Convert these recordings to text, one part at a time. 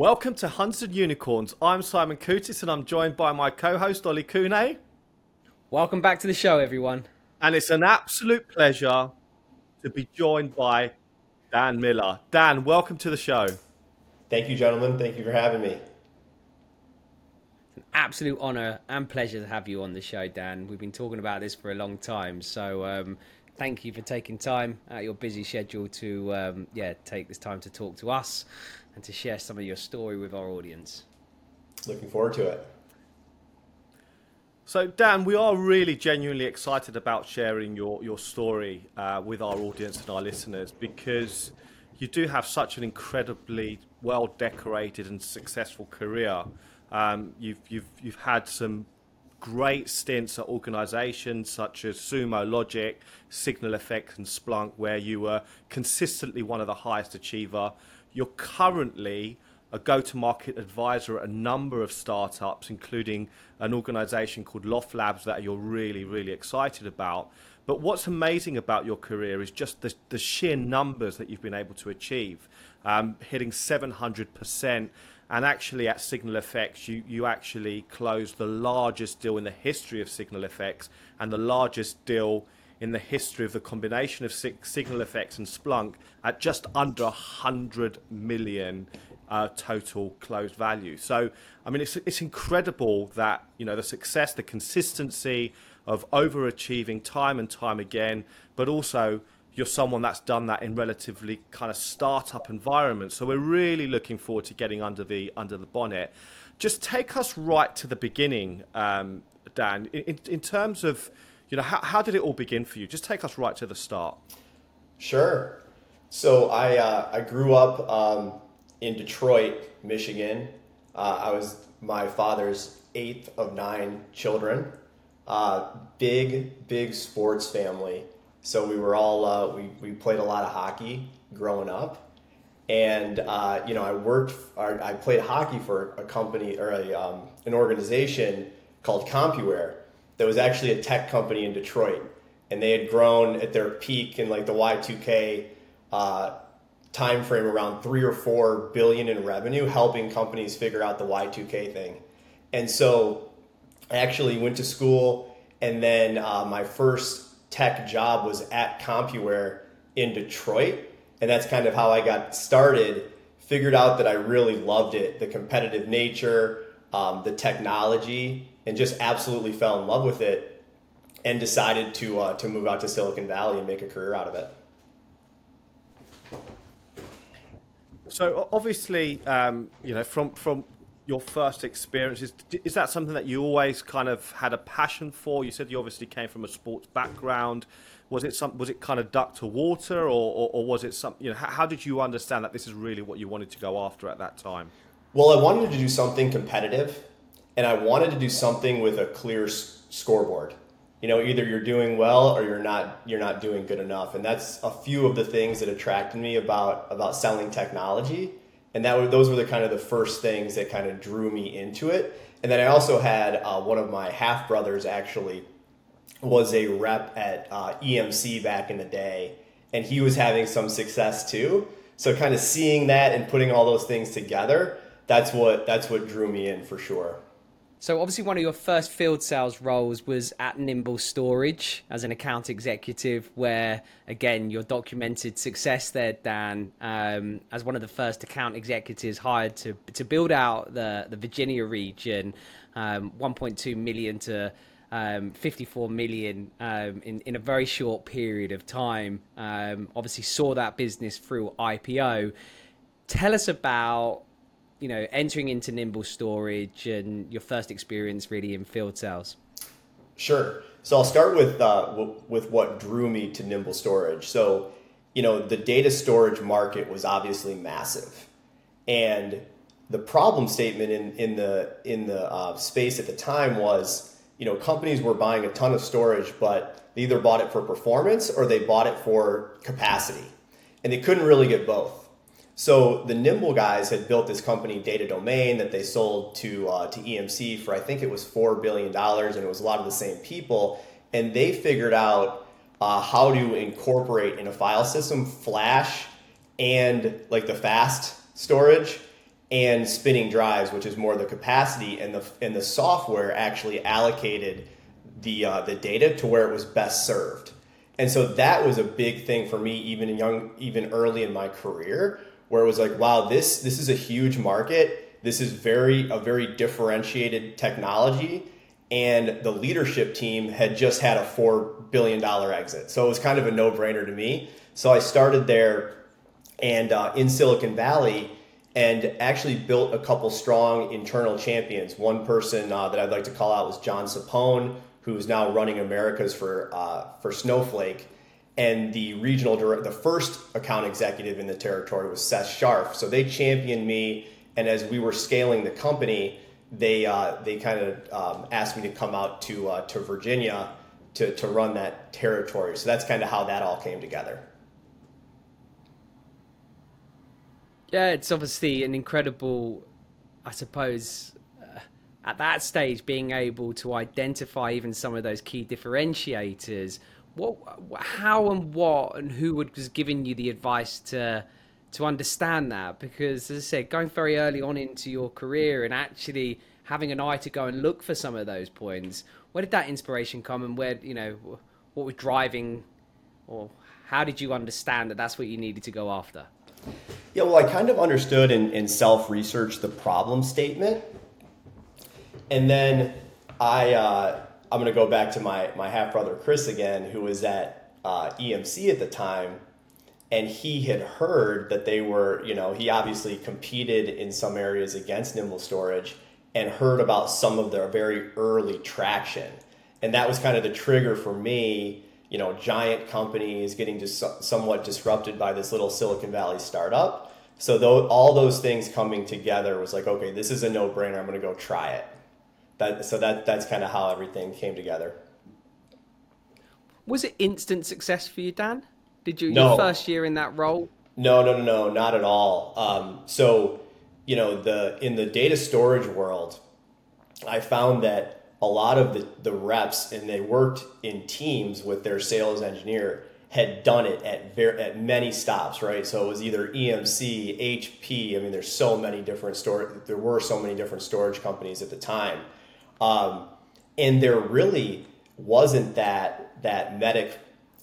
Welcome to Hunters and Unicorns. I'm Simon Kutis and I'm joined by my co-host Ollie Kune. Welcome back to the show, everyone. And it's an absolute pleasure to be joined by Dan Miller. Dan, welcome to the show. Thank you, gentlemen. Thank you for having me. It's an absolute honor and pleasure to have you on the show, Dan. We've been talking about this for a long time, so um, thank you for taking time out of your busy schedule to um, yeah take this time to talk to us and to share some of your story with our audience. Looking forward to it. So, Dan, we are really genuinely excited about sharing your, your story uh, with our audience and our listeners because you do have such an incredibly well decorated and successful career. Um, you've, you've, you've had some great stints at organizations such as Sumo Logic, Signal FX, and Splunk, where you were consistently one of the highest achiever. You're currently a go-to-market advisor at a number of startups, including an organization called Loft Labs that you're really, really excited about. But what's amazing about your career is just the, the sheer numbers that you've been able to achieve, um, hitting 700%. And actually, at Signal FX, you, you actually closed the largest deal in the history of Signal FX and the largest deal in the history of the combination of Signal FX and Splunk at just under 100 million uh, total closed value. So, I mean, it's, it's incredible that, you know, the success, the consistency of overachieving time and time again, but also you're someone that's done that in relatively kind of startup environments. So we're really looking forward to getting under the under the bonnet. Just take us right to the beginning, um, Dan. In, in terms of, you know, how, how did it all begin for you? Just take us right to the start. Sure. So I uh, I grew up um, in Detroit, Michigan. Uh, I was my father's eighth of nine children. Uh, big, big sports family. So we were all, uh, we, we played a lot of hockey growing up. And, uh, you know, I worked, I played hockey for a company or a, um, an organization called CompuWare that was actually a tech company in Detroit. And they had grown at their peak in like the Y2K uh, time frame around three or four billion in revenue, helping companies figure out the Y2K thing. And so I actually went to school, and then uh, my first tech job was at CompuWare in Detroit. And that's kind of how I got started. Figured out that I really loved it the competitive nature, um, the technology, and just absolutely fell in love with it and decided to, uh, to move out to Silicon Valley and make a career out of it. So obviously, um, you know, from from your first experiences, is that something that you always kind of had a passion for? You said you obviously came from a sports background. Was it some? Was it kind of duck to water, or, or, or was it some? You know, how, how did you understand that this is really what you wanted to go after at that time? Well, I wanted to do something competitive, and I wanted to do something with a clear s- scoreboard. You know either you're doing well or you're not you're not doing good enough. And that's a few of the things that attracted me about about selling technology. And that those were the kind of the first things that kind of drew me into it. And then i also had uh, one of my half brothers actually was a rep at uh, emc back in the day and he was having some success too. So kind of seeing that and putting all those things together that's what that's what drew me in for sure so obviously, one of your first field sales roles was at Nimble Storage as an account executive, where again your documented success there, Dan, um, as one of the first account executives hired to to build out the the Virginia region, um, 1.2 million to um, 54 million um, in, in a very short period of time. Um, obviously, saw that business through IPO. Tell us about you know, entering into Nimble Storage and your first experience really in field sales? Sure. So I'll start with uh, w- with what drew me to Nimble Storage. So, you know, the data storage market was obviously massive, and the problem statement in in the in the uh, space at the time was, you know, companies were buying a ton of storage, but they either bought it for performance or they bought it for capacity, and they couldn't really get both. So the Nimble guys had built this company, Data Domain, that they sold to uh, to EMC for I think it was four billion dollars, and it was a lot of the same people. And they figured out uh, how to incorporate in a file system Flash and like the fast storage, and spinning drives, which is more the capacity, and the and the software actually allocated the uh, the data to where it was best served. And so that was a big thing for me, even young, even early in my career, where it was like, wow, this this is a huge market. This is very a very differentiated technology, and the leadership team had just had a four billion dollar exit, so it was kind of a no brainer to me. So I started there, and uh, in Silicon Valley and actually built a couple strong internal champions. One person uh, that I'd like to call out was John Sapone, who's now running Americas for uh, for Snowflake, and the regional direct, the first account executive in the territory was Seth Sharf. So they championed me, and as we were scaling the company, they uh, they kind of um, asked me to come out to uh, to Virginia to to run that territory. So that's kind of how that all came together. Yeah, it's obviously an incredible, I suppose, uh, at that stage, being able to identify even some of those key differentiators. What, how, and what, and who was giving you the advice to to understand that? Because, as I said, going very early on into your career and actually having an eye to go and look for some of those points. Where did that inspiration come, and where you know what was driving, or how did you understand that that's what you needed to go after? Yeah, well, I kind of understood in self research the problem statement. And then I, uh, I'm going to go back to my, my half brother Chris again, who was at uh, EMC at the time. And he had heard that they were, you know, he obviously competed in some areas against Nimble Storage and heard about some of their very early traction. And that was kind of the trigger for me you know, giant companies getting just somewhat disrupted by this little Silicon Valley startup. So though, all those things coming together was like, okay, this is a no-brainer. I'm going to go try it. That, so that that's kind of how everything came together. Was it instant success for you, Dan? Did you no. your first year in that role? No, no, no, no, not at all. Um, so, you know, the in the data storage world, I found that a lot of the, the reps and they worked in teams with their sales engineer had done it at very, at many stops, right? So it was either EMC, HP. I mean, there's so many different store. There were so many different storage companies at the time, um, and there really wasn't that that MEDDIC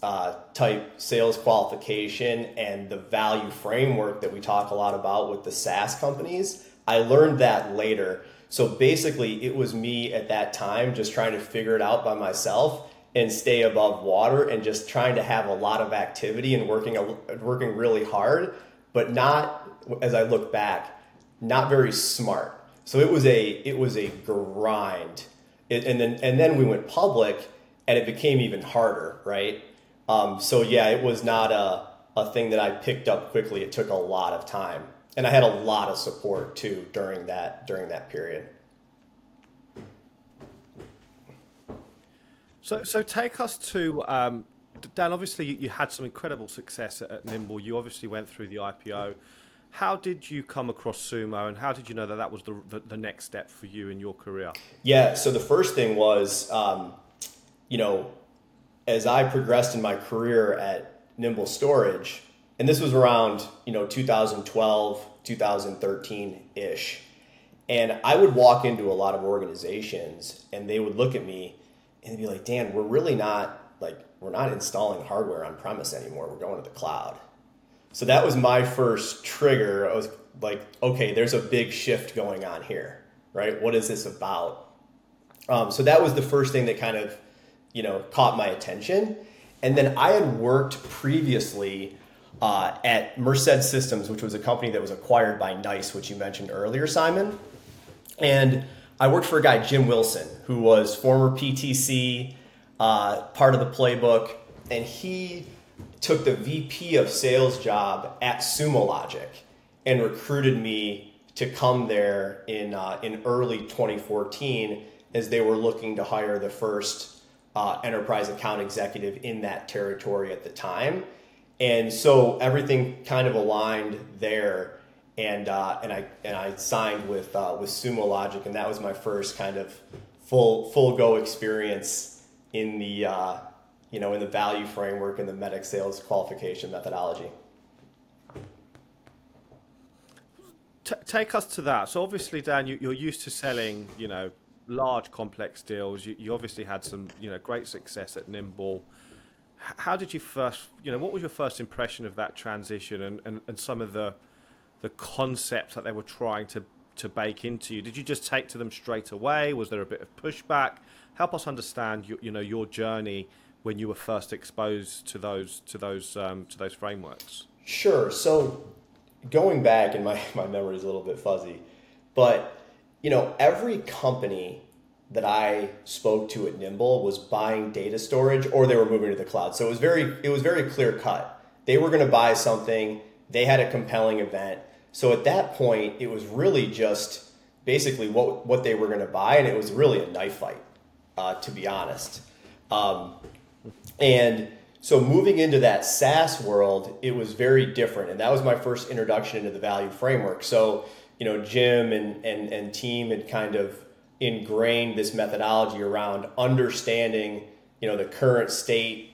uh, type sales qualification and the value framework that we talk a lot about with the SaaS companies. I learned that later. So basically, it was me at that time just trying to figure it out by myself and stay above water and just trying to have a lot of activity and working working really hard, but not as I look back, not very smart. So it was a it was a grind, it, and then and then we went public, and it became even harder, right? Um, so yeah, it was not a a thing that I picked up quickly. It took a lot of time and I had a lot of support too during that during that period. So, so take us to um, Dan. Obviously, you had some incredible success at, at, Nimble. You obviously went through the IPO. How did you come across Sumo, and how did you know that that was the, the, the next step for you in your career? Yeah. So the first thing was, um, you know, as I progressed in my career at Nimble Storage, and this was around you know 2012 2013 ish and i would walk into a lot of organizations and they would look at me and be like dan we're really not like we're not installing hardware on premise anymore we're going to the cloud so that was my first trigger. I was like okay there's a big shift going on here right? What is this about? Um, so that was the first thing that kind of you know caught my attention. And then i had worked previously uh, at Merced Systems, which was a company that was acquired by NICE, which you mentioned earlier, Simon. And I worked for a guy, Jim Wilson, who was former PTC, uh, part of the playbook, and he took the VP of sales job at Sumo Logic and recruited me to come there in uh, in early 2014 as they were looking to hire the first uh, enterprise account executive in that territory at the time. And so everything kind of aligned there and uh, and I and I signed with uh, with Sumo Logic and that was my first kind of full full go experience in the uh, you know in the value framework and the MEDDIC sales qualification methodology. T- take us to that. So obviously, Dan, you, are used to selling, you know, large complex deals. You, you, obviously had some, you know, great success at Nimble. How did you first, you know, what was your first impression of that transition and, and, and some of the the concepts that they were trying to to bake into you? Did you just take to them straight away? Was there a bit of pushback? Help us understand, you know, your journey when you were first exposed to those to those um, to those frameworks. Sure. So going back, and my, my memory is a little bit fuzzy, but you know, every company that I spoke to at Nimble was buying data storage or they were moving to the cloud. So it was very it was very clear cut. They were going to buy something, they had a compelling event. So at that point, it was really just basically what what they were going to buy, and it was really a knife fight, uh, to be honest. Um, and so moving into that SaaS world, it was very different. And that was my first introduction into the value framework. So, you know, Jim and, and, and team had kind of ingrained this methodology around understanding, you know, the current state,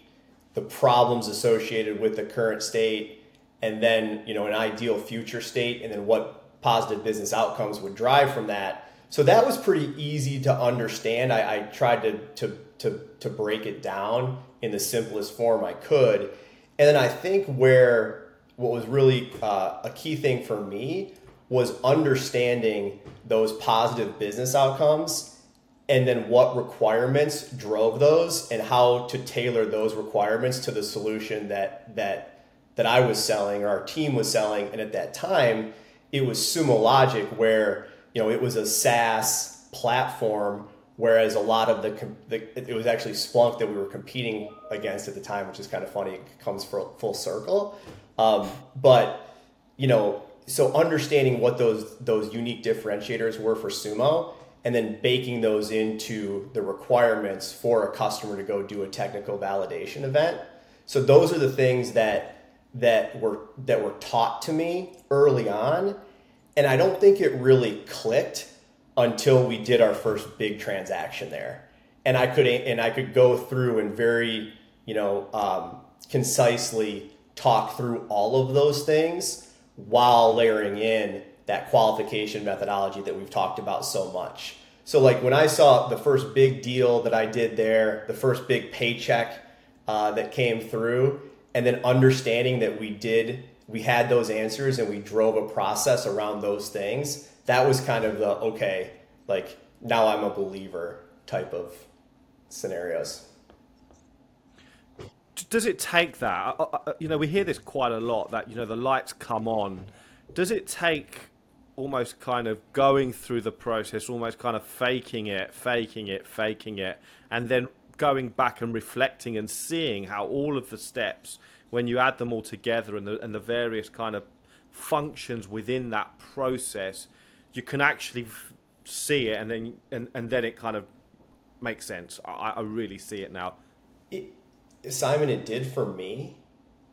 the problems associated with the current state, and then, you know, an ideal future state, and then what positive business outcomes would drive from that. So that was pretty easy to understand. I, I tried to, to, to, to break it down in the simplest form I could. And then I think where what was really uh, a key thing for me was understanding those positive business outcomes and then what requirements drove those and how to tailor those requirements to the solution that that that I was selling or our team was selling and at that time it was Sumo Logic where you know it was a SaaS platform Whereas a lot of the, the, it was actually Splunk that we were competing against at the time, which is kind of funny. It comes for full circle, um, but you know, so understanding what those those unique differentiators were for Sumo, and then baking those into the requirements for a customer to go do a technical validation event. So those are the things that that were that were taught to me early on, and I don't think it really clicked until we did our first big transaction there. And I could and I could go through and very you know um, concisely talk through all of those things while layering in that qualification methodology that we've talked about so much. So like when I saw the first big deal that I did there, the first big paycheck uh, that came through, and then understanding that we did we had those answers and we drove a process around those things that was kind of the okay, like now I'm a believer type of scenarios. Does it take that? Uh, uh, uh, you know, we hear this quite a lot that you know the lights come on. Does it take almost kind of going through the process, almost kind of faking it, faking it, faking it, and then going back and reflecting and seeing how all of the steps, when you add them all together and the, and the various kind of functions within that process, you can actually see it, and then and, and then it kind of makes sense. I, I really see it now. It, Simon, it did for me,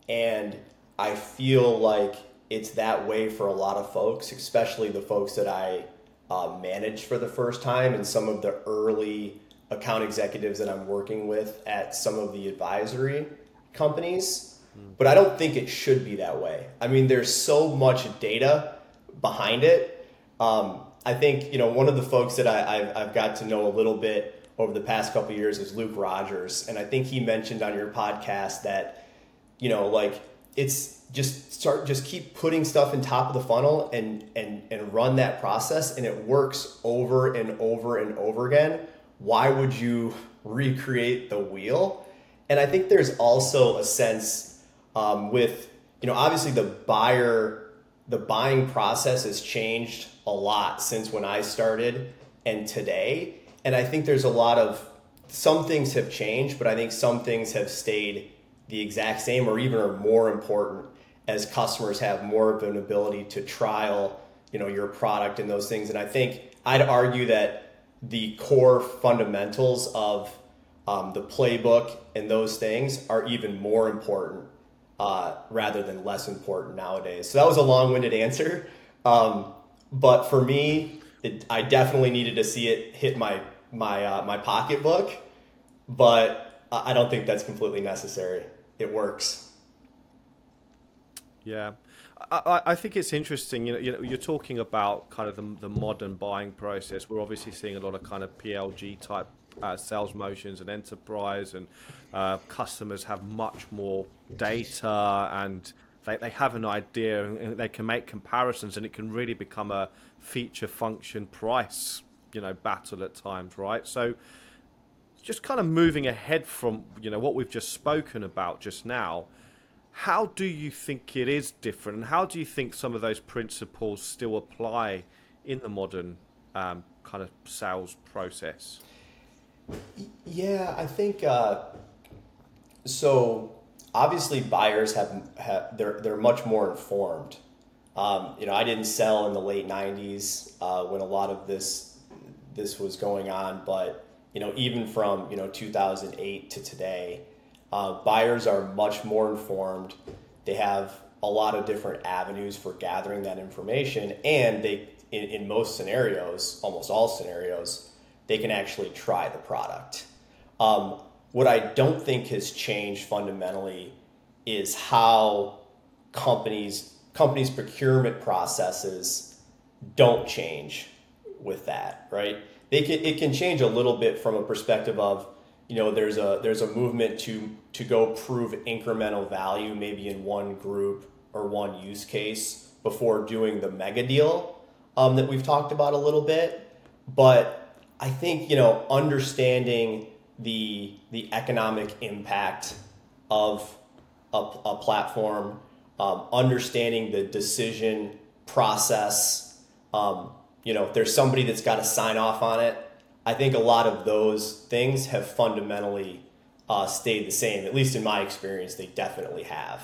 and I feel like it's that way for a lot of folks, especially the folks that I uh, for the first time, and some of the early account executives that I'm working with at some of the advisory companies. But I don't think it should be that way. I mean, there's so much data behind it um, I think you know one of the folks that I, have I've got to know a little bit over the past couple years is Luke Rogers, and I think he mentioned on your podcast that you know like it's just start just keep putting stuff in top of the funnel and and and run that process, and it works over and over and over again. Why would you recreate the wheel? And I think there's also a sense um, with you know obviously the buyer the buying process has changed a lot since when I started and today. And I think there's a lot of some things have changed, but I think some things have stayed the exact same or even are more important as customers have more of an ability to trial, you know, your product and those things. And I think I'd argue that the core fundamentals of um, the playbook and those things are even more important uh, rather than less important nowadays. So that was a long-winded answer, um, but for me, it, I definitely needed to see it hit my my uh, my pocketbook. But I don't think that's completely necessary. It works. Yeah. I, I, think it's interesting. You know, you know, you're talking about kind of the, the modern buying process. We're obviously seeing a lot of kind of PLG type uh, sales motions and enterprise, and uh, customers have much more data and they, they have an idea and they can make comparisons, and it can really become a feature function price you know battle at times, right? So just kind of moving ahead from you know what we've just spoken about just now how do you think it is different and how do you think some of those principles still apply in the modern um, kind of sales process yeah i think uh, so obviously buyers have, have, they're, they're much more informed. Um, you know i didn't sell in the late 90s uh, when a lot of this this was going on but you know even from you know 2008 to today uh, buyers are much more informed. They have a lot of different avenues for gathering that information and they in, in most scenarios almost all scenarios they can actually try the product um, what I don't think has changed fundamentally is how companies companies procurement processes don't change with that, right? They can, it can change a little bit from a perspective of, you know, there's a there's a movement to to go prove incremental value maybe in one group or one use case before doing the mega deal um, that we've talked about a little bit. But I think you know understanding the the economic impact of a, a platform, um, understanding the decision process. Um, you know, if there's somebody that's got to sign off on it, I think a lot of those things have fundamentally uh, stayed the same. At least in my experience, they definitely have.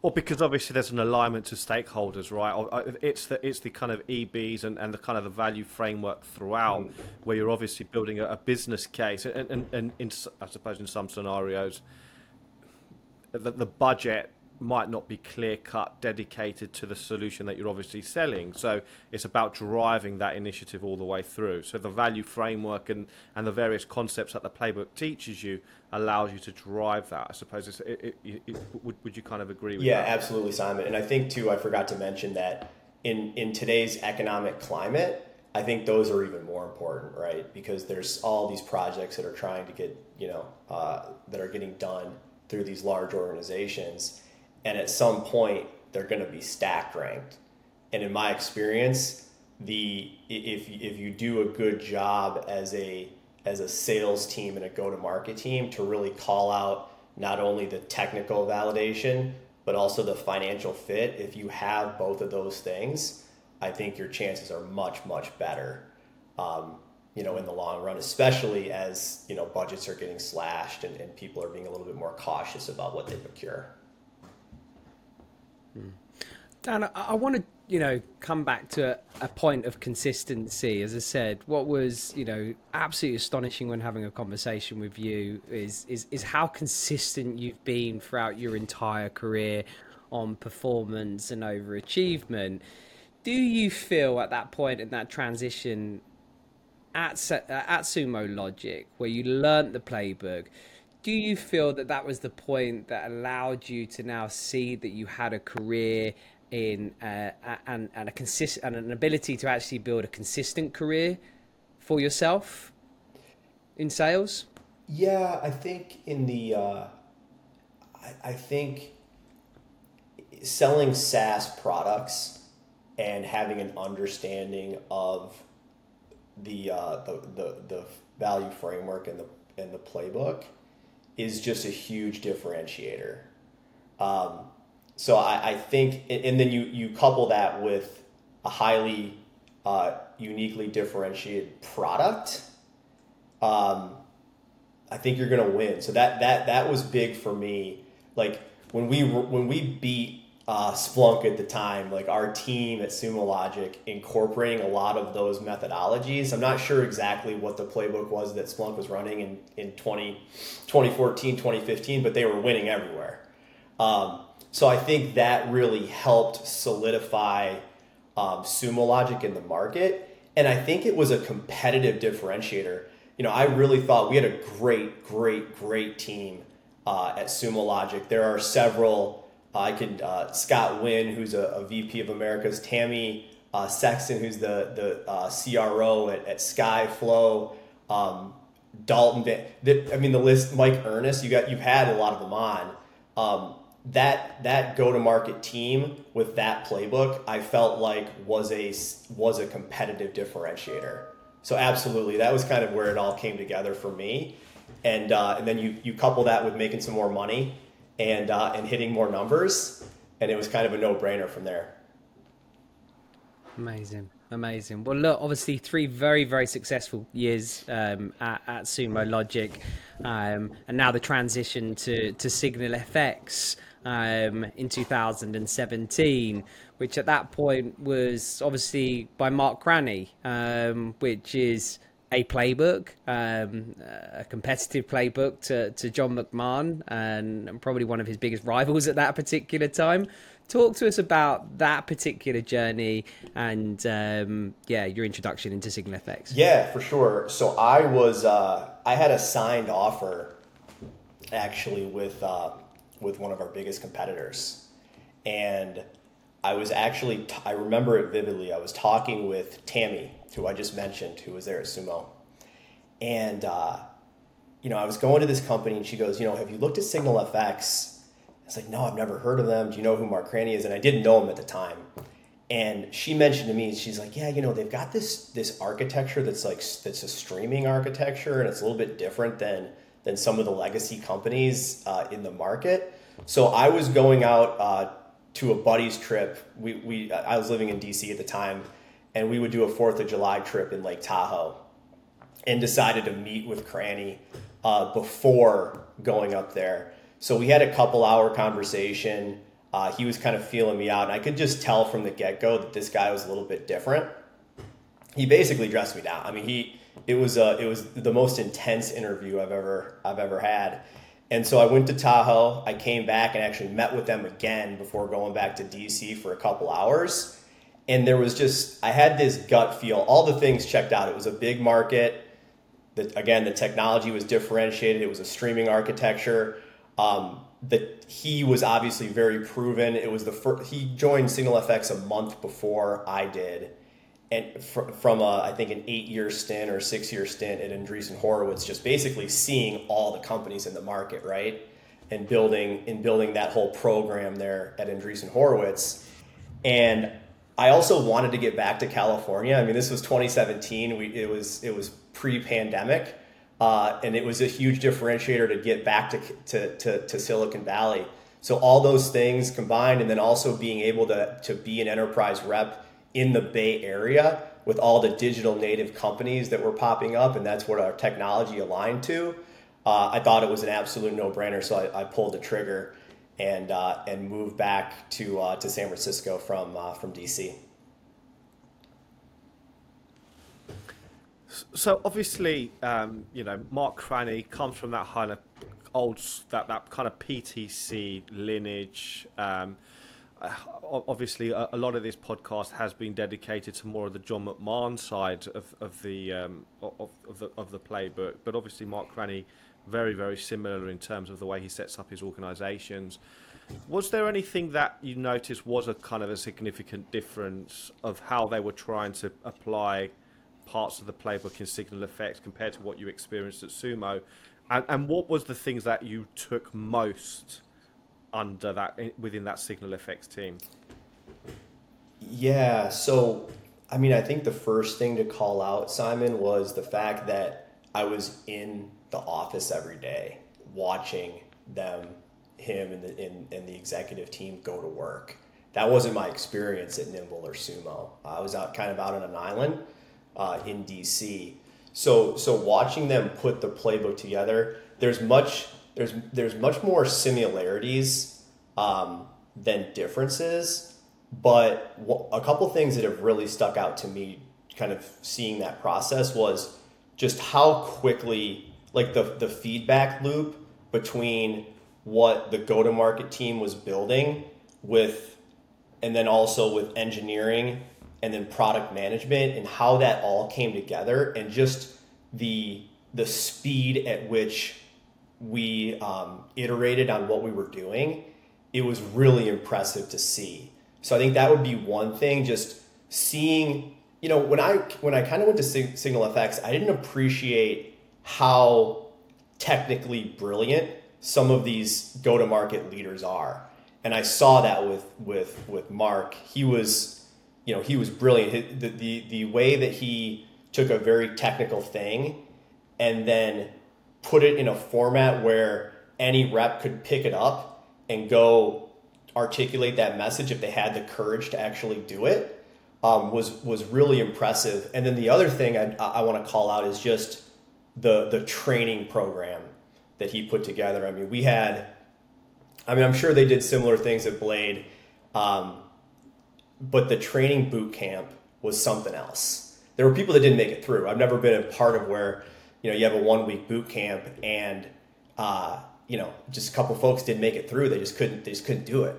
Well, because obviously there's an alignment to stakeholders, right? Uh, it's the it's the kind of EBs and, and the kind of the value framework throughout, mm. where you're obviously building a, a business case, and, and, and in, I suppose in some scenarios, the, the budget might not be clear cut, dedicated to the solution that you're obviously selling. So it's about driving that initiative all the way through. So the value framework and, and the various concepts that the playbook teaches you allows you to drive that. I suppose it, it, it, would, would you kind of agree with yeah, that? Yeah, absolutely, Simon. And I think, too, I forgot to mention that in, in today's economic climate, I think those are even more important, right? Because there's all these projects that are trying to get, you know, uh, that are getting done through these large organizations and at some point they're going to be stacked ranked. And in my experience, the if if you do a good job as a as a sales team and a go to market team to really call out not only the technical validation but also the financial fit, if you have both of those things, I think your chances are much much better. Um, you know, in the long run, especially as you know budgets are getting slashed and, and people are being a little bit more cautious about what they procure. Dan, I, I want to, you know, come back to a point of consistency. As I said, what was, you know, absolutely astonishing when having a conversation with you is is is how consistent you've been throughout your entire career on performance and overachievement. Do you feel at that point in that transition at at Sumo Logic, where you learnt the playbook? Do you feel that that was the point that allowed you to now see that you had a career in uh, and and a consist and an ability to actually build a consistent career for yourself in sales? Yeah, I think in the uh, I, I think selling SaaS products and having an understanding of the, uh, the the the value framework and the and the playbook is just a huge differentiator. Um, so I, I, think, and then you, you couple that with a highly uh, uniquely differentiated product. Um, I think you're gonna win. So that that that was big for me. Like when we when we beat uh, Splunk at the time, like our team at Sumo Logic incorporating a lot of those methodologies. I'm not sure exactly what the playbook was that Splunk was running in, in 20, 2014, 2015, but they were winning everywhere. Um, so I think that really helped solidify um, Sumo Logic in the market. And I think it was a competitive differentiator. You know, I really thought we had a great, great, great team uh, at Sumo Logic. There are several I could uh, Scott Wynn, who's a, a, VP of Americas, Tammy uh, Sexton, who's the the uh, CRO at, at Skyflow, um, Dalton. The, I mean, the list. Mike Ernest. You got you've had a lot of them on. Um, that that go to market team with that playbook, I felt like was a was a competitive differentiator. So absolutely, that was kind of where it all came together for me. And uh, and then you you couple that with making some more money and uh, and hitting more numbers, and it was kind of a no brainer from there. Amazing. Amazing. Well, look, obviously, three very, very successful years um, at, at, Sumo Logic, um, and now the transition to, to Signal FX um, in 2017, which at that point was obviously by Mark Cranney, um, which is a playbook, um, a competitive playbook to, to John McMahon, and probably one of his biggest rivals at that particular time. Talk to us about that particular journey and um, yeah, your introduction into Signal FX. Yeah, for sure. So I was uh, I had a signed offer actually with uh, with one of our biggest competitors, and I was actually t- I remember it vividly. I was talking with Tammy, who I just mentioned, who was there at Sumo, and uh, you know I was going to this company, and she goes, you know, have you looked at Signal FX? I was like, no, I've never heard of them. Do you know who Mark Cranney is? And I didn't know him at the time. And she mentioned to me, she's like, yeah, you know, they've got this this architecture that's like that's a streaming architecture, and it's a little bit different than than some of the legacy companies uh, in the market. So I was going out uh, to a buddy's trip. We, we I was living in DC at the time, and we would do a Fourth of July trip in Lake Tahoe, and decided to meet with Cranney uh, before going up there. So we had a couple hour conversation. Uh, he was kind of feeling me out, and I could just tell from the get go that this guy was a little bit different. He basically dressed me down. I mean, he it was uh, it was the most intense interview I've ever I've ever had. And so I went to Tahoe. I came back and actually met with them again before going back to DC for a couple hours. And there was just, I had this gut feel. All the things checked out. It was a big market. The, again, the technology was differentiated. It was a streaming architecture. Um, that he was obviously very proven. It was the first, he joined Signal FX a month before I did and fr- from a, I think an eight year stint or six year stint at Andreessen Horowitz, just basically seeing all the companies in the market, right, and building and building that whole program there at Andreessen Horowitz, and I also wanted to get back to California. I mean, this was 2017. We it was it was pre pandemic, uh, and it was a huge differentiator to get back to, to to to Silicon Valley. So all those things combined, and then also being able to to be an enterprise rep in the Bay Area with all the digital native companies that were popping up, and that's what our technology aligned to. Uh, I thought it was an absolute no-brainer, so I, I pulled the trigger and uh, and moved back to uh, to San Francisco from uh, from DC. So obviously, um, you know, Mark Cranney comes from that kind of old that that kind of PTC lineage. Um, obviously a, lot of this podcast has been dedicated to more of the John McMahon side of, of the um, of, of, the of the playbook, but obviously Mark Cranney very very similar in terms of the way he sets up his organisations. Was there anything that you noticed was a kind of a significant difference of how they were trying to apply parts of the playbook in Signal FX compared to what you experienced at Sumo, and, and what was the things that you took most? Under that within that Signal FX team? Yeah, so I mean, I think the first thing to call out, Simon, was the fact that I was in the office every day watching them, him, and the, and, and the executive team go to work. That wasn't my experience at Nimble or Sumo. I was out kind of out on an island uh, in DC. So, so watching them put the playbook together, there's much there's there's much more similarities um, than differences. But a couple things that have really stuck out to me, kind of seeing that process, was just how quickly, like the the feedback loop between what the go to market team was building with, and then also with engineering and then product management and how that all came together and just the the speed at which we um, iterated on what we were doing it was really impressive to see. So I think that would be one thing. Just seeing, you know, when I when I kind of went to Signal FX, I didn't appreciate how technically brilliant some of these go to market leaders are, and I saw that with with with Mark. He was, you know, he was brilliant. The the the way that he took a very technical thing and then put it in a format where any rep could pick it up and go articulate that message if they had the courage to actually do it um, was was really impressive. And then the other thing I, I want to call out is just the the training program that he put together. I mean, we had, I mean, I'm sure they did similar things at Blade, um, but the training boot camp was something else. There were people that didn't make it through. I've never been a part of where you know you have a one week boot camp and uh, you know just a couple folks didn't make it through. They just couldn't. They just couldn't do it.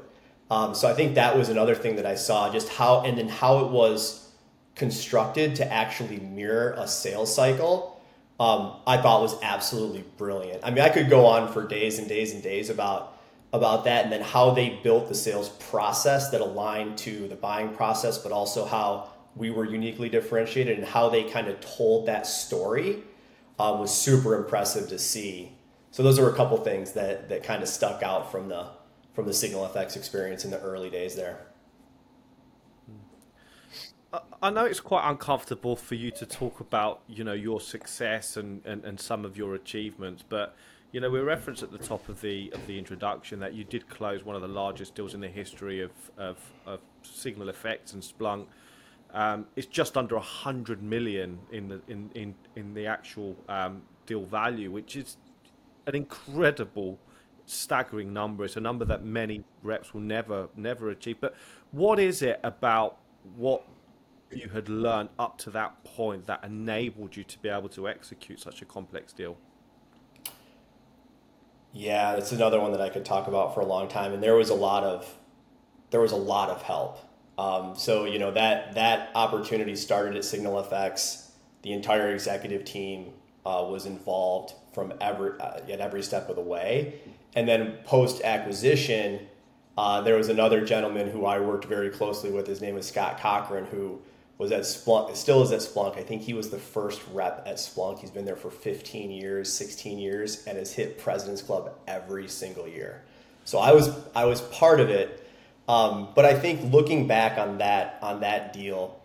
Um, so I think that was another thing that I saw, just how and then how it was constructed to actually mirror a sales cycle. Um, I thought was absolutely brilliant. I mean, I could go on for days and days and days about about that, and then how they built the sales process that aligned to the buying process, but also how we were uniquely differentiated and how they kind of told that story um, was super impressive to see. So those are a couple things that that kind of stuck out from the from the Signal FX experience in the early days there. I know it's quite uncomfortable for you to talk about, you know, your success and, and, and some of your achievements, but you know, we referenced at the top of the of the introduction that you did close one of the largest deals in the history of of, of Signal FX and Splunk. Um, it's just under a hundred million in the in in in the actual um, deal value, which is an incredible staggering number. It's a number that many reps will never never achieve. But what is it about what you had learned up to that point that enabled you to be able to execute such a complex deal? Yeah, it's another one that I could talk about for a long time, and there was a lot of there was a lot of help. Um, so you know that that opportunity started at Signal FX. The entire executive team uh, was involved from every uh, at every step of the way, and then post acquisition, uh, there was another gentleman who I worked very closely with. His name was Scott Cochran, who was at Splunk, still is at Splunk. I think he was the first rep at Splunk. He's been there for 15 years, 16 years, and has hit President's Club every single year. So I was I was part of it, um, but I think looking back on that on that deal,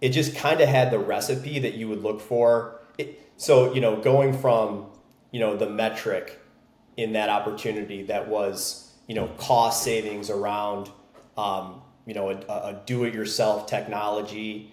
it just kind of had the recipe that you would look for. It, so you know, going from you know the metric in that opportunity that was you know cost savings around um, you know a, a do-it-yourself technology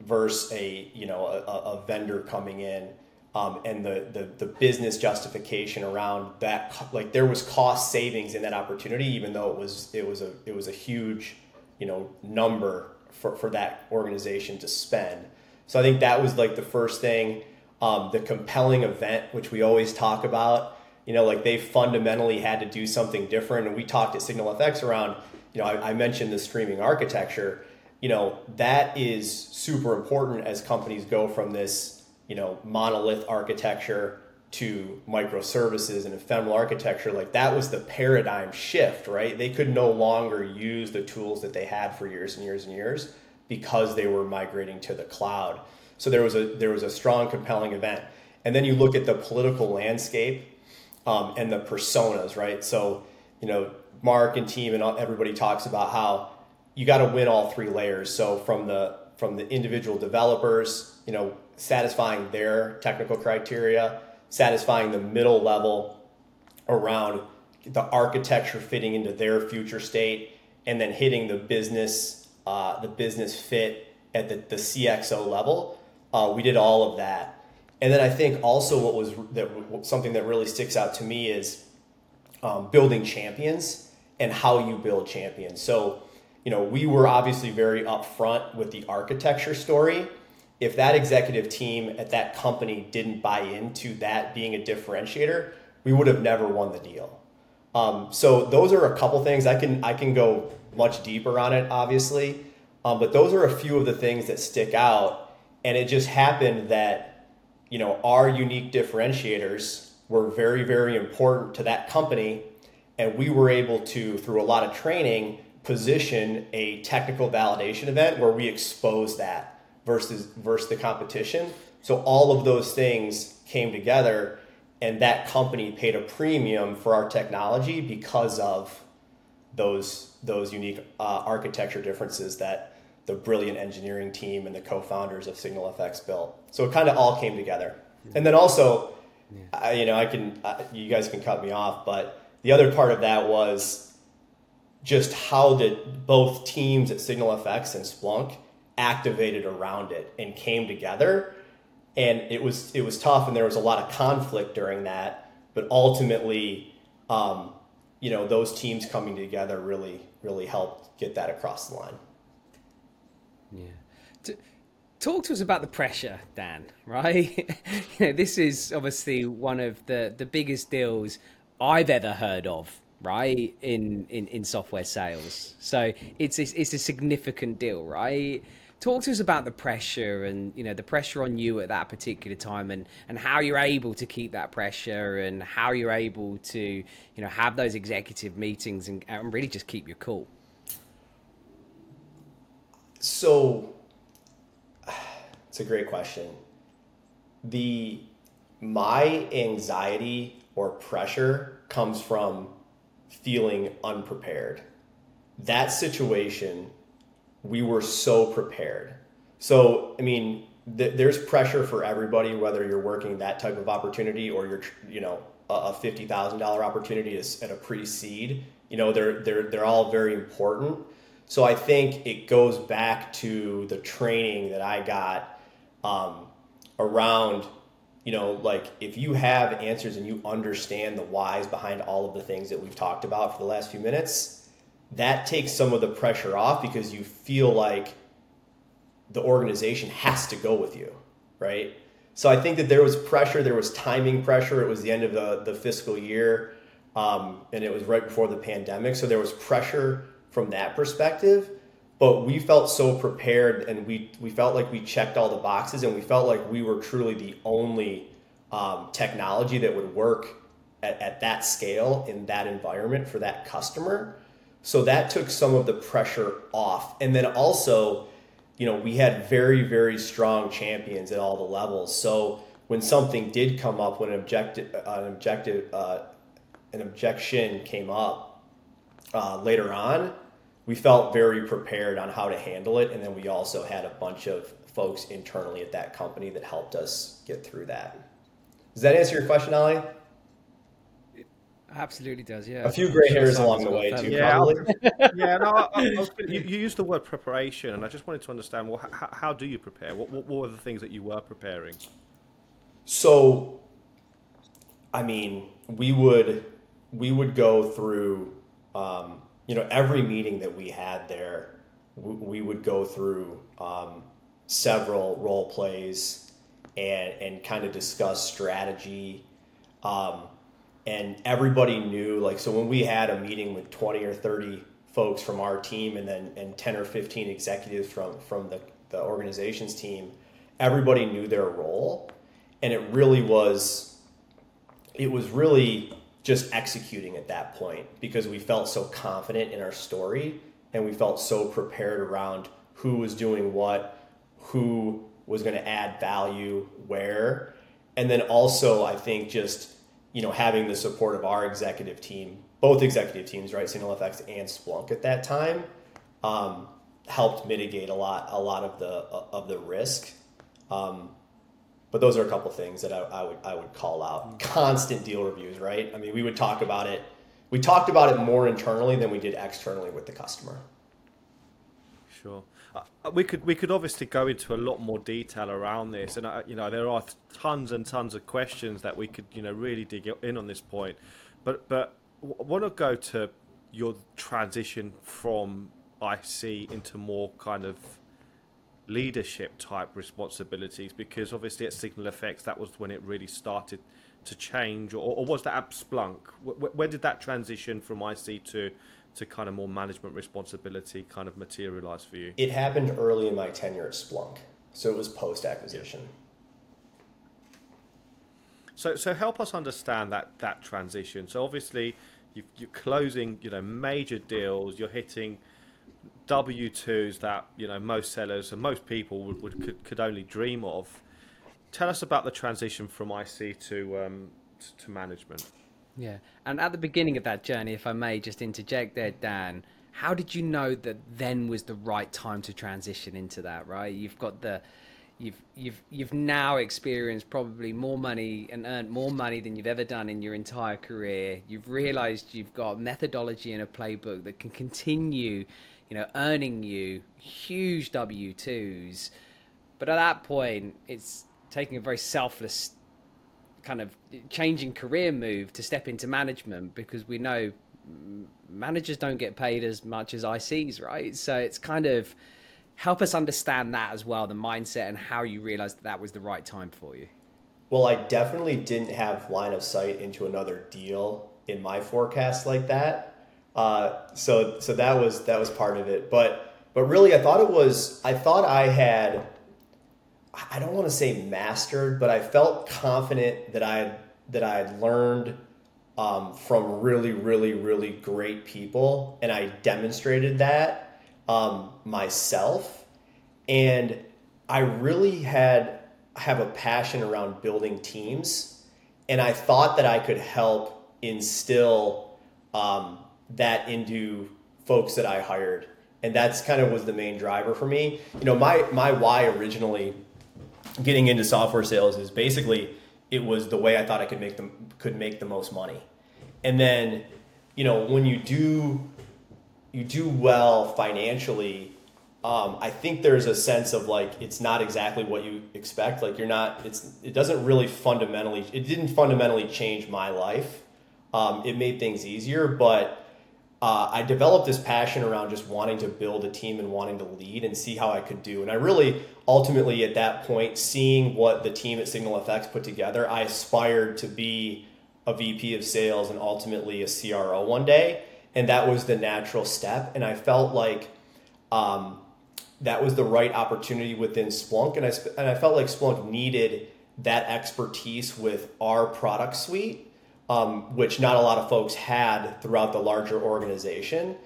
versus a you know a, a vendor coming in um, and the, the the business justification around that like there was cost savings in that opportunity even though it was it was a it was a huge you know number for, for that organization to spend so i think that was like the first thing um, the compelling event which we always talk about you know, like they fundamentally had to do something different. And we talked at Signal FX around, you know, I, I mentioned the streaming architecture. You know, that is super important as companies go from this, you know, monolith architecture to microservices and ephemeral architecture. Like that was the paradigm shift, right? They could no longer use the tools that they had for years and years and years because they were migrating to the cloud. So there was a there was a strong, compelling event. And then you look at the political landscape um, and the personas, right? So, you know, Mark and team and everybody talks about how you got to win all three layers. So from the from the individual developers, you know, satisfying their technical criteria, satisfying the middle level around the architecture fitting into their future state, and then hitting the business uh, the business fit at the, the CXO level. Uh, we did all of that and then I think also what was that something that really sticks out to me is um, building champions and how you build champions. So, you know, we were obviously very upfront with the architecture story. If that executive team at that company didn't buy into that being a differentiator, we would have never won the deal. Um, so those are a couple things I can I can go much deeper on it, obviously, um, but those are a few of the things that stick out. And it just happened that you know, our unique differentiators were very, very important to that company. and we were able to, through a lot of training, position a technical validation event where we exposed that versus versus the competition. So all of those things came together, and that company paid a premium for our technology because of those those unique uh, architecture differences that the brilliant engineering team and the co-founders of SignalFX built. So it kind of all came together. And then also, yeah. I, you know, I can uh, you guys can cut me off, but the other part of that was just how did both teams at SignalFX and Splunk activated around it and came together. And it was it was tough, and there was a lot of conflict during that. But ultimately, um, you know, those teams coming together really really helped get that across the line. Yeah. talk to us about the pressure, Dan. Right? you know, this is obviously one of the the biggest deals I've ever heard of. Right in in in software sales, so it's it's, it's a significant deal, right? Talk to us about the pressure and you know the pressure on you at that particular time and and how you're able to keep that pressure and how you're able to you know have those executive meetings and, and really just keep your cool so it's a great question. The my anxiety or pressure comes from feeling unprepared. That situation, we were so prepared. So, I mean, th- there's pressure for everybody, whether you're working that type of opportunity or you're, you know, a fifty thousand dollar opportunity is at a pre-seed. You know, they're they're they're all very important. So I think it goes back to the training that I got um, around, you know, like if you have answers and you understand the whys behind all of the things that we've talked about for the last few minutes, that takes some of the pressure off because you feel like the organization has to go with you, right? So I think that there was pressure, there was timing pressure. It was the end of the, the fiscal year, um, and it was right before the pandemic. So there was pressure from that perspective but we felt so prepared and we, we felt like we checked all the boxes and we felt like we were truly the only um, technology that would work at, at that scale in that environment for that customer so that took some of the pressure off and then also you know we had very very strong champions at all the levels so when something did come up when an objective an objective uh, an objection came up uh, later on we felt very prepared on how to handle it. And then we also had a bunch of folks internally at that company that helped us get through that. Does that answer your question, Ali? Absolutely does, yeah. A few gray hairs along the way, too, yeah, probably. yeah, no, I, I was, you, you, used the word preparation, and I just wanted to understand well, how, how do you prepare? What, what, what were the things that you were preparing? So, I mean, we would we would go through um, you know, every meeting that we had there, we, would go through um, several role plays and, and kind of discuss strategy. Um, and everybody knew, like, so when we had a meeting with 20 or 30 folks from our team and then and 10 or 15 executives from, from the, the organization's team, everybody knew their role. And it really was, it was really just executing at that point because we felt so confident in our story and we felt so prepared around who was doing what, who was going to add value where. And then also, I think just, you know, having the support of our executive team, both executive teams, right, SignalFX and Splunk at that time, um, helped mitigate a lot, a lot of the of the risk. Um, but those are a couple things that I, I, would I would call out. Constant deal reviews, right? I mean, we would talk about it. We talked about it more internally than we did externally with the customer. Sure. Uh, we could we could obviously go into a lot more detail around this, and you know there are tons and tons of questions that we could you know really dig in on this point. But but I want to go to your transition from IC into more kind of leadership type responsibilities because obviously at SignalFX that was when it really started to change or, or was that at Splunk when did that transition from IC to to kind of more management responsibility kind of materialize for you it happened early in my tenure at Splunk so it was post acquisition so so help us understand that that transition so obviously you are closing, you know, major deals. You're hitting W twos that you know most sellers and most people would, would could, could only dream of. Tell us about the transition from IC to um, to management. Yeah, and at the beginning of that journey, if I may just interject there, Dan, how did you know that then was the right time to transition into that? Right, you've got the you've you've you've now experienced probably more money and earned more money than you've ever done in your entire career. You've realized you've got methodology and a playbook that can continue, you know, earning you huge W twos. But at that point, it's taking a very selfless kind of changing career move to step into management because we know managers don't get paid as much as ICs, right? So it's kind of help us understand that as well the mindset and how you realized that that was the right time for you. Well i definitely didn't have line of sight into another deal in my forecast like that. Uh, so so that was that was part of it. But but really i thought it was i thought i had i don't want to say mastered but i felt confident that i had that i had learned um, from really really really great people and i demonstrated that um, myself, and I really had have a passion around building teams, and I thought that I could help instill um, that into folks that I hired, and that's kind of was the main driver for me. You know, my my why originally getting into software sales is basically it was the way I thought I could make them could make the most money, and then you know when you do you do well financially, um, I think there's a sense of like it's not exactly what you expect. Like you're not. It's it doesn't really fundamentally. It didn't fundamentally change my life. Um, it made things easier, but uh, I developed this passion around just wanting to build a team and wanting to lead and see how I could do. And I really ultimately at that point, seeing what the team at Signal FX put together, I aspired to be a VP of sales and ultimately a CRO one day and that was the natural step. And I felt like um, that was the right opportunity within Splunk, and I and I felt like Splunk needed that expertise with our product suite, um, which not a lot of folks had throughout the larger organization.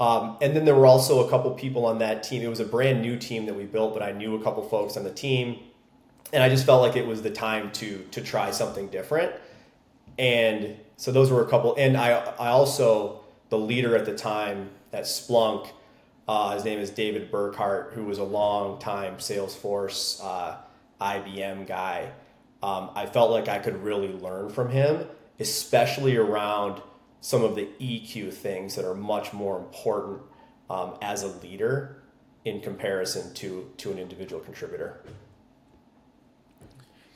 Um, and then there were also a couple people on that team. It was a brand new team that we built, but I knew a couple folks on the team, and I just felt like it was the time to to try something different. And so those were a couple. And I I also the leader at the time at Splunk. Uh, his name is David Burkhart, who was a long time Salesforce uh, IBM guy. Um, I felt like I could really learn from him, especially around some of the EQ things that are much more important um, as a leader in comparison to to an individual contributor.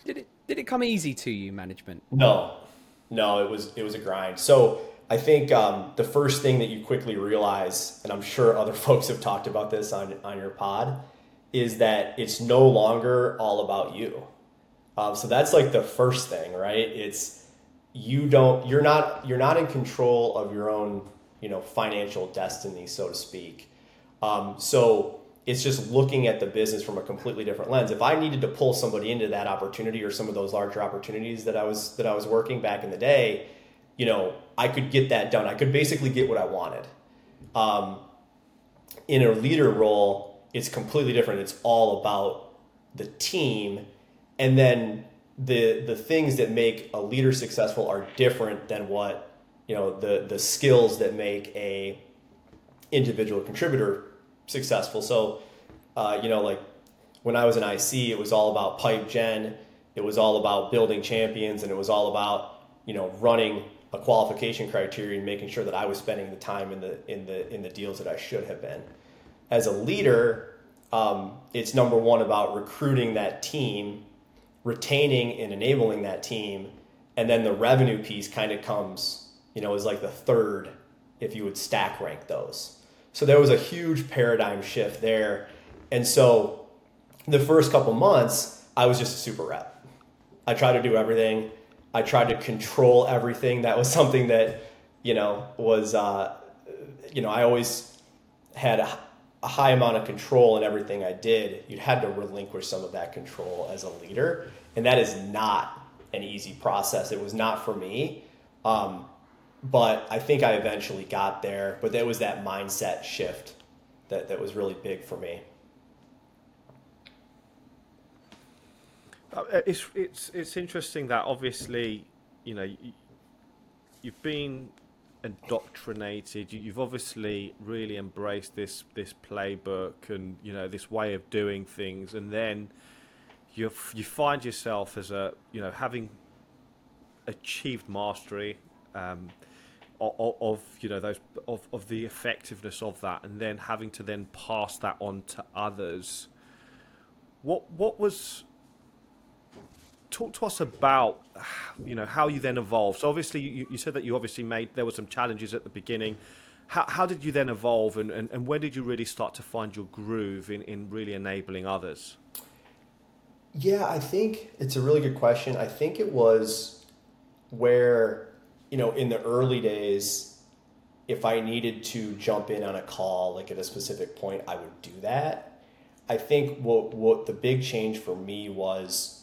Did it did it come easy to you, management? No, no, it was it was a grind. So I think um, the first thing that you quickly realize, and I'm sure other folks have talked about this on, on your pod, is that it's no longer all about you. Um, so that's like the first thing, right? It's you don't you're not you're not in control of your own you know financial destiny, so to speak. Um, so it's just looking at the business from a completely different lens. If I needed to pull somebody into that opportunity or some of those larger opportunities that I was that I was working back in the day, you know, I could get that done. I could basically get what I wanted. Um, in a leader role, it's completely different. It's all about the team, and then the the things that make a leader successful are different than what you know the the skills that make a individual contributor successful. So, uh, you know, like when I was in IC, it was all about pipe gen. It was all about building champions, and it was all about you know running a qualification criteria and making sure that I was spending the time in the in the in the deals that I should have been. As a leader, um, it's number one about recruiting that team, retaining and enabling that team, and then the revenue piece kind of comes, you know, is like the third if you would stack rank those. So there was a huge paradigm shift there, and so the first couple months I was just a super rep. I tried to do everything I tried to control everything. That was something that, you know, was, uh, you know, I always had a, a, high amount of control in everything I did. You had to relinquish some of that control as a leader. And that is not an easy process. It was not for me. Um, but I think I eventually got there. But there was that mindset shift that, that was really big for me. Uh, it's it's it's interesting that obviously, you know, you've been indoctrinated. You, have obviously really embraced this this playbook and you know this way of doing things, and then you you find yourself as a you know having achieved mastery um, of, of, you know those of, of the effectiveness of that, and then having to then pass that on to others. What what was talk to us about you know how you then evolved. So obviously you, you said that you obviously made there were some challenges at the beginning. How, how did you then evolve and, and, and when did you really start to find your groove in, in really enabling others? Yeah, I think it's a really good question. I think it was where, you know, in the early days, if I needed to jump in on a call, like at a specific point, I would do that. I think what what the big change for me was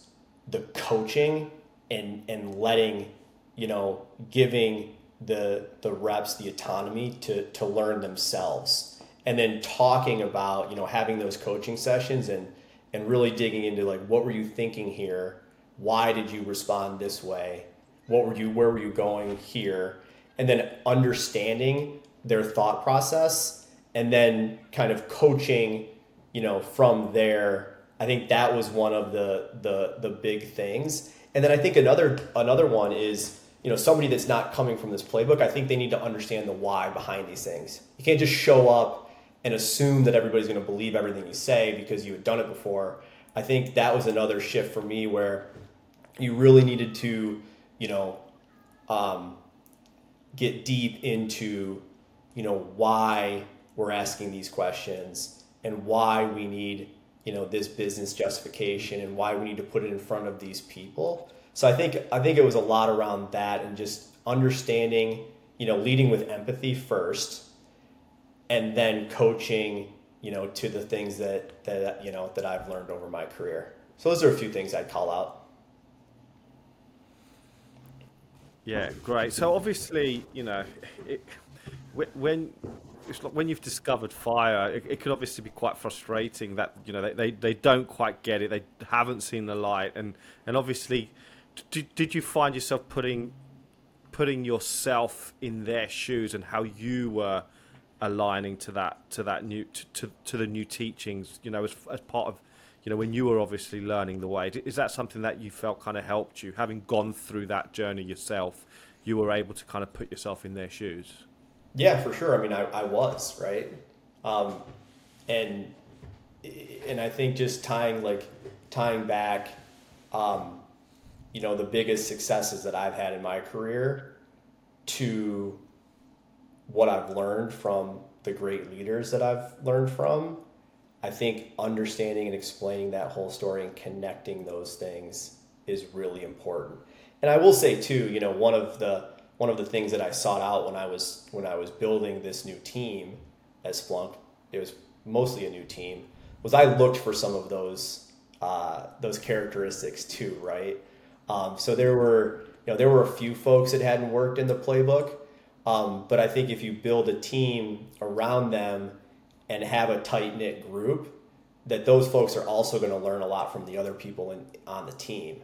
the coaching and and letting you know giving the the reps the autonomy to to learn themselves. And then talking about you know having those coaching sessions and and really digging into like what were you thinking here? Why did you respond this way? What were you where were you going here? And then understanding their thought process and then kind of coaching you know from there I think that was one of the the the big things. And then I think another another one is you know somebody that's not coming from this playbook. I think they need to understand the why behind these things. You can't just show up and assume that everybody's going to believe everything you say because you had done it before. I think that was another shift for me where you really needed to you know um, get deep into you know why we're asking these questions and why we need you know this business justification and why we need to put it in front of these people. So i think i think it was a lot around that and just understanding you know leading with empathy first and then coaching you know to the things that that you know that i've learned over my career. So those are a few things i'd call out. Yeah great. So obviously you know it, when it's like when you've discovered fire, it, it could obviously be quite frustrating that you know they, they, they don't quite get it, they haven't seen the light, and and obviously, did, did you find yourself putting putting yourself in their shoes and how you were aligning to that to that new to, to, to the new teachings, you know, as as part of you know when you were obviously learning the way? Is that something that you felt kind of helped you? Having gone through that journey yourself you were able to kind of put yourself in their shoes yeah, for sure. I mean, I, I was right, um, and and I think just tying like tying back, um, you know, the biggest successes that I've had in my career to what I've learned from the great leaders that I've learned from. I think understanding and explaining that whole story and connecting those things is really important. And I will say too, you know, one of the one of the things that I sought out when I was when I was building this new team as Splunk, it was mostly a new team, was I looked for some of those uh, those characteristics too, right? Um, so there were you know there were a few folks that hadn't worked in the playbook, um, but I think if you build a team around them and have a tight knit group, that those folks are also going to learn a lot from the other people in, on the team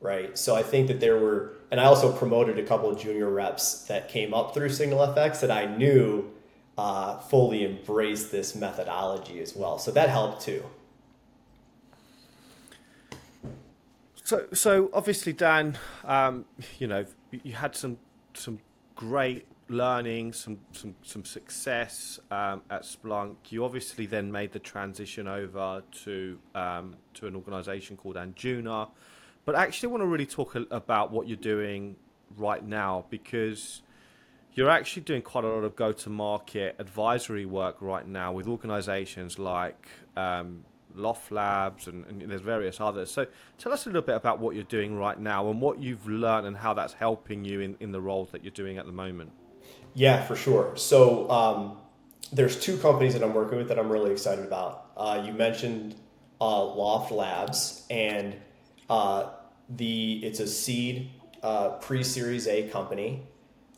right? So I think that there were, and I also promoted a couple of junior reps that came up through Signal FX that I knew uh, fully embraced this methodology as well. So that helped too. So, so obviously, Dan, um, you know, you had some some great learning, some some some success um, at Splunk. You obviously then made the transition over to um, to an organisation called Anjuna. But I actually want to really talk about what you're doing right now because you're actually doing quite a lot of go-to-market advisory work right now with organizations like um, Loft Labs and, and, there's various others. So tell us a little bit about what you're doing right now and what you've learned and how that's helping you in, in the roles that you're doing at the moment. Yeah, for sure. So um, there's two companies that I'm working with that I'm really excited about. Uh, you mentioned uh, Loft Labs, and uh, the it's a seed uh, pre-series A company.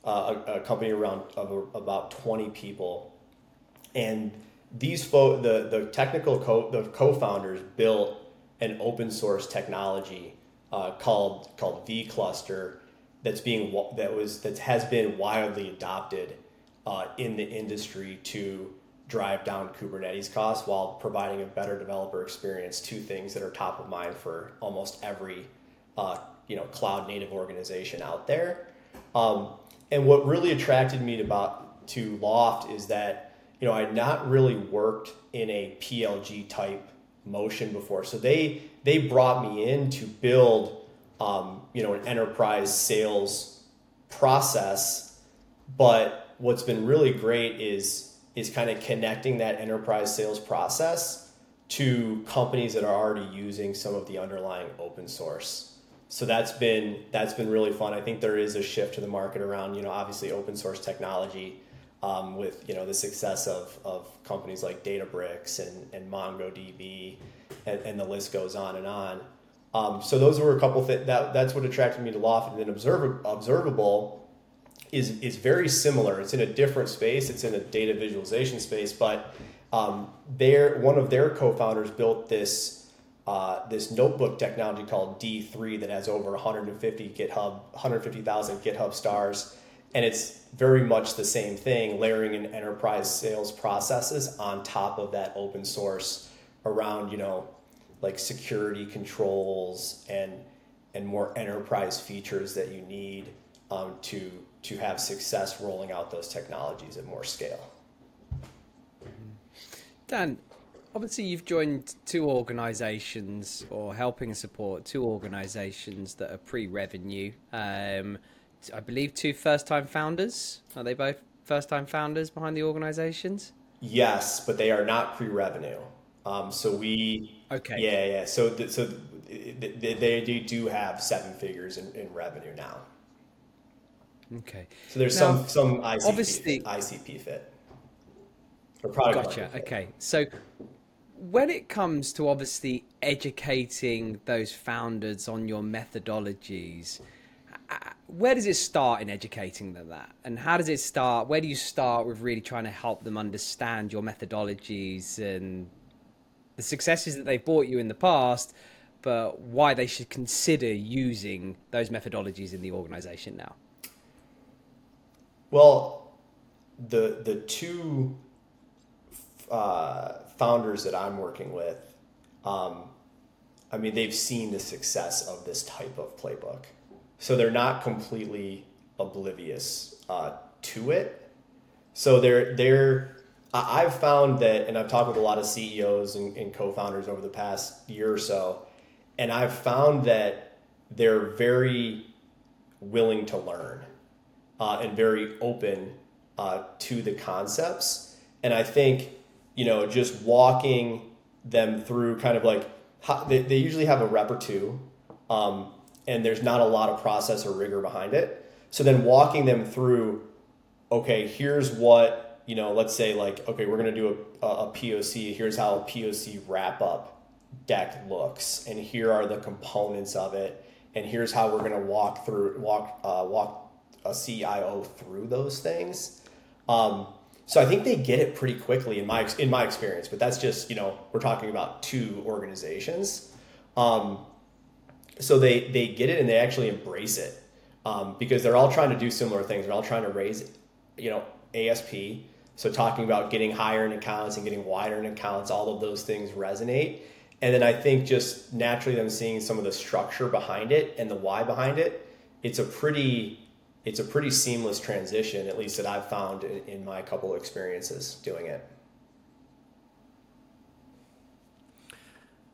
uh, a, a, company around of about 20 people, and these fo- the the technical co- the co-founders built an open source technology uh, called called Cluster that's being that was that has been widely adopted uh, in the industry to drive down Kubernetes costs while providing a better developer experience. Two things that are top of mind for almost every uh, you know cloud native organization out there. Um, and what really attracted me to about to Loft is that you know I had not really worked in a PLG type motion before, so they they brought me in to build um, you know an enterprise sales process, but what's been really great is is kind of connecting that enterprise sales process to companies that are already using some of the underlying open source. So that's been that's been really fun. I think there is a shift to the market around you know obviously open source technology um, with you know the success of, of companies like Databricks and, and MongoDB and, and the list goes on and on. Um, so those were a couple that that's what attracted me to Loft and then observ- observable is is very similar. It's in a different space. It's in a data visualization space, but um, one of their co-founders built this uh, this notebook technology called D3 that has over 150 GitHub 150,000 GitHub stars, and it's very much the same thing, layering in enterprise sales processes on top of that open source around you know like security controls and and more enterprise features that you need um, to to have success rolling out those technologies at more scale. Dan, obviously you've joined two organizations or helping support two organizations that are pre-revenue. Um, I believe two first-time founders. Are they both first-time founders behind the organizations? Yes, but they are not pre-revenue. Um, so we okay, yeah, yeah. So th- so th- they, they do have seven figures in, in revenue now. Okay. So there's now, some some ICP obviously ICP fit. Or product gotcha. Okay. So when it comes to obviously educating those founders on your methodologies, uh, where does it start in educating them that? And how does it start? Where do you start with really trying to help them understand your methodologies and the successes that they've brought you in the past, but why they should consider using those methodologies in the organization now? Well, the the two uh, founders that I'm working with, um, I mean, they've seen the success of this type of playbook, so they're not completely oblivious uh, to it. So they're they're. I've found that, and I've talked with a lot of CEOs and, and co-founders over the past year or so, and I've found that they're very willing to learn uh, and very open uh, to the concepts. And I think, you know, just walking them through kind of like, how, they, they usually have a rep or two, um, and there's not a lot of process or rigor behind it. So then walking them through, okay, here's what, you know, let's say like, okay, we're going to do a, a POC. Here's how a POC wrap up deck looks, and here are the components of it, and here's how we're going to walk through, walk, uh, walk a CIO through those things. Um, so I think they get it pretty quickly in my in my experience. But that's just you know we're talking about two organizations. Um, so they they get it and they actually embrace it um, because they're all trying to do similar things. They're all trying to raise you know ASP. So talking about getting higher in accounts and getting wider in accounts, all of those things resonate. And then I think just naturally them seeing some of the structure behind it and the why behind it, it's a pretty it's a pretty seamless transition, at least that I've found in, in my couple of experiences doing it.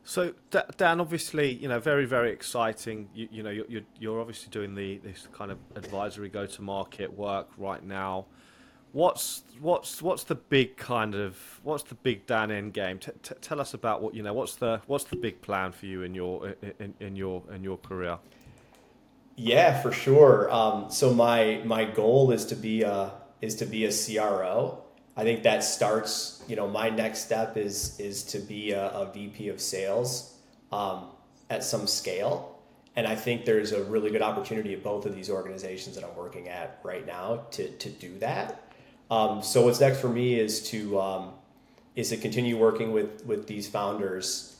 So Dan, obviously, you know, very very exciting. You, you know, you're you're obviously doing the this kind of advisory go to market work right now. What's what's what's the big kind of what's the big Dan end game? T- t- tell us about what you know. What's the what's the big plan for you in your in, in your in your career? Yeah, for sure. Um, so my my goal is to be a is to be a CRO. I think that starts. You know, my next step is is to be a, a VP of sales um, at some scale, and I think there's a really good opportunity at both of these organizations that I'm working at right now to, to do that. Um, so what's next for me is to um, is to continue working with with these founders,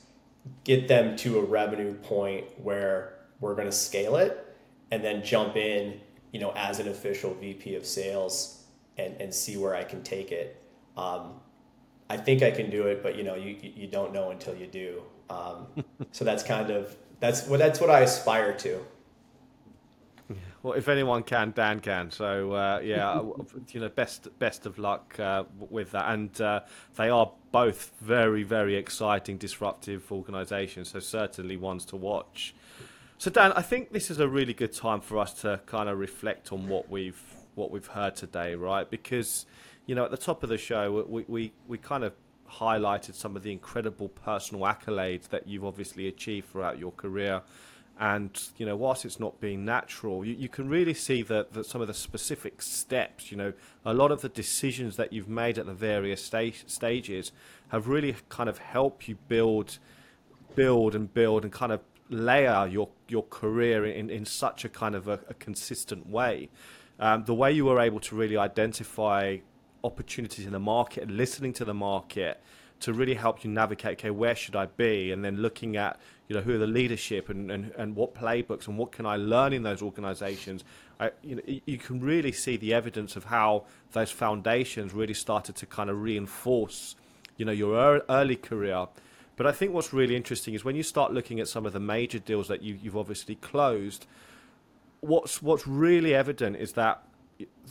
get them to a revenue point where we're going to scale it, and then jump in, you know, as an official VP of sales and and see where I can take it. Um, I think I can do it, but you know, you you don't know until you do. Um, so that's kind of that's what that's what I aspire to. Well, if anyone can, Dan can. So uh, yeah, you know, best best of luck uh, with that. And uh, they are both very very exciting, disruptive organisations. So certainly ones to watch. So Dan, I think this is a really good time for us to kind of reflect on what we've what we've heard today, right? Because you know, at the top of the show, we we, we kind of highlighted some of the incredible personal accolades that you've obviously achieved throughout your career and you know whilst it's not being natural you, you can really see that, that some of the specific steps you know a lot of the decisions that you've made at the various sta- stages have really kind of helped you build build and build and kind of layer your your career in, in such a kind of a, a consistent way. Um, the way you were able to really identify opportunities in the market listening to the market to really help you navigate okay where should i be? And then looking at you know who are the leadership and, and, and what playbooks and what can i learn in those organizations? I, you know you can really see the evidence of how those foundations really started to kind of reinforce you know your early career but i think what's really interesting is when you start looking at some of the major deals that you, you've obviously closed what's what's really evident is that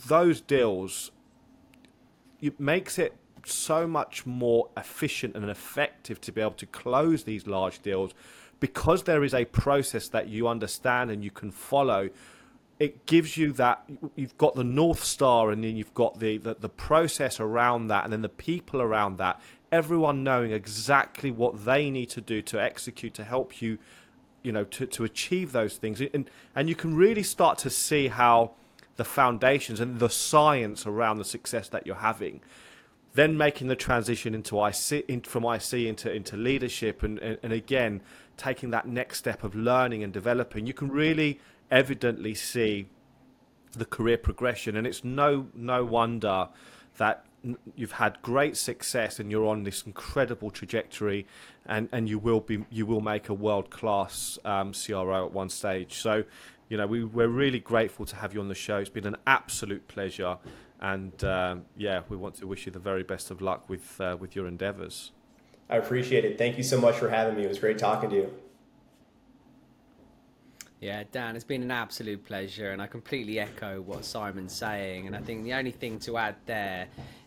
those deals it makes it so much more efficient and effective to be able to close these large deals. Because there is a process that you understand and you can follow it gives you that you've got the north star and then you've got the, the, the process around that and then the people around that everyone knowing exactly what they need to do to execute to help you you know to, to achieve those things. And and you can really start to see how the foundations and the science around the success that you're having then making the transition into IC in, from IC into into leadership and, and, and again taking that next step of learning and developing. You can really evidently see the career progression. And it's no no wonder that you've had great success and you're on this incredible trajectory and and you will be you will make a world class um, CRO at one stage so you know we, we're really grateful to have you on the show it's been an absolute pleasure and um, yeah, we want to wish you the very best of luck with uh, with your endeavors. I appreciate it. Thank you so much for having me. It was great talking to you. Yeah, Dan, it's been an absolute pleasure, and I completely echo what Simon's saying. And I think the only thing to add there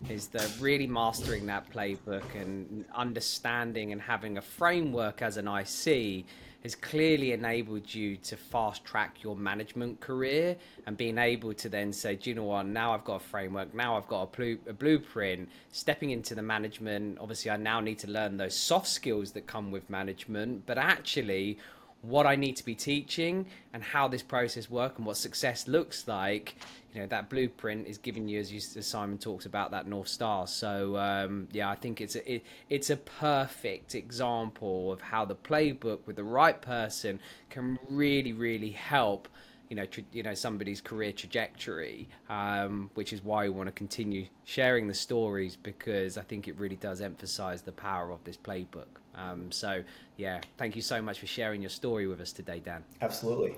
is that really mastering that playbook and understanding and having a framework as an IC has clearly enabled you to fast track your management career and being able to then say, do you know what? Now I've got a framework. Now I've got a, a blueprint. Stepping into the management, obviously, I now need to learn those soft skills that come with management, but actually, what I need to be teaching and how this process works and what success looks like, you know, that blueprint is giving you, as, you, as Simon talks about, that North Star. So, um, yeah, I think it's a, it, it's a perfect example of how the playbook with the right person can really, really help you know, tra- you know somebody's career trajectory, um, which is why we want to continue sharing the stories because I think it really does emphasize the power of this playbook. Um, so, yeah, thank you so much for sharing your story with us today, Dan. Absolutely.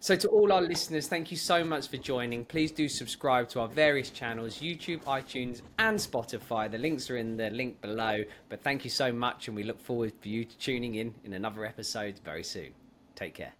So, to all our listeners, thank you so much for joining. Please do subscribe to our various channels YouTube, iTunes, and Spotify. The links are in the link below. But thank you so much, and we look forward for you tuning in in another episode very soon. Take care.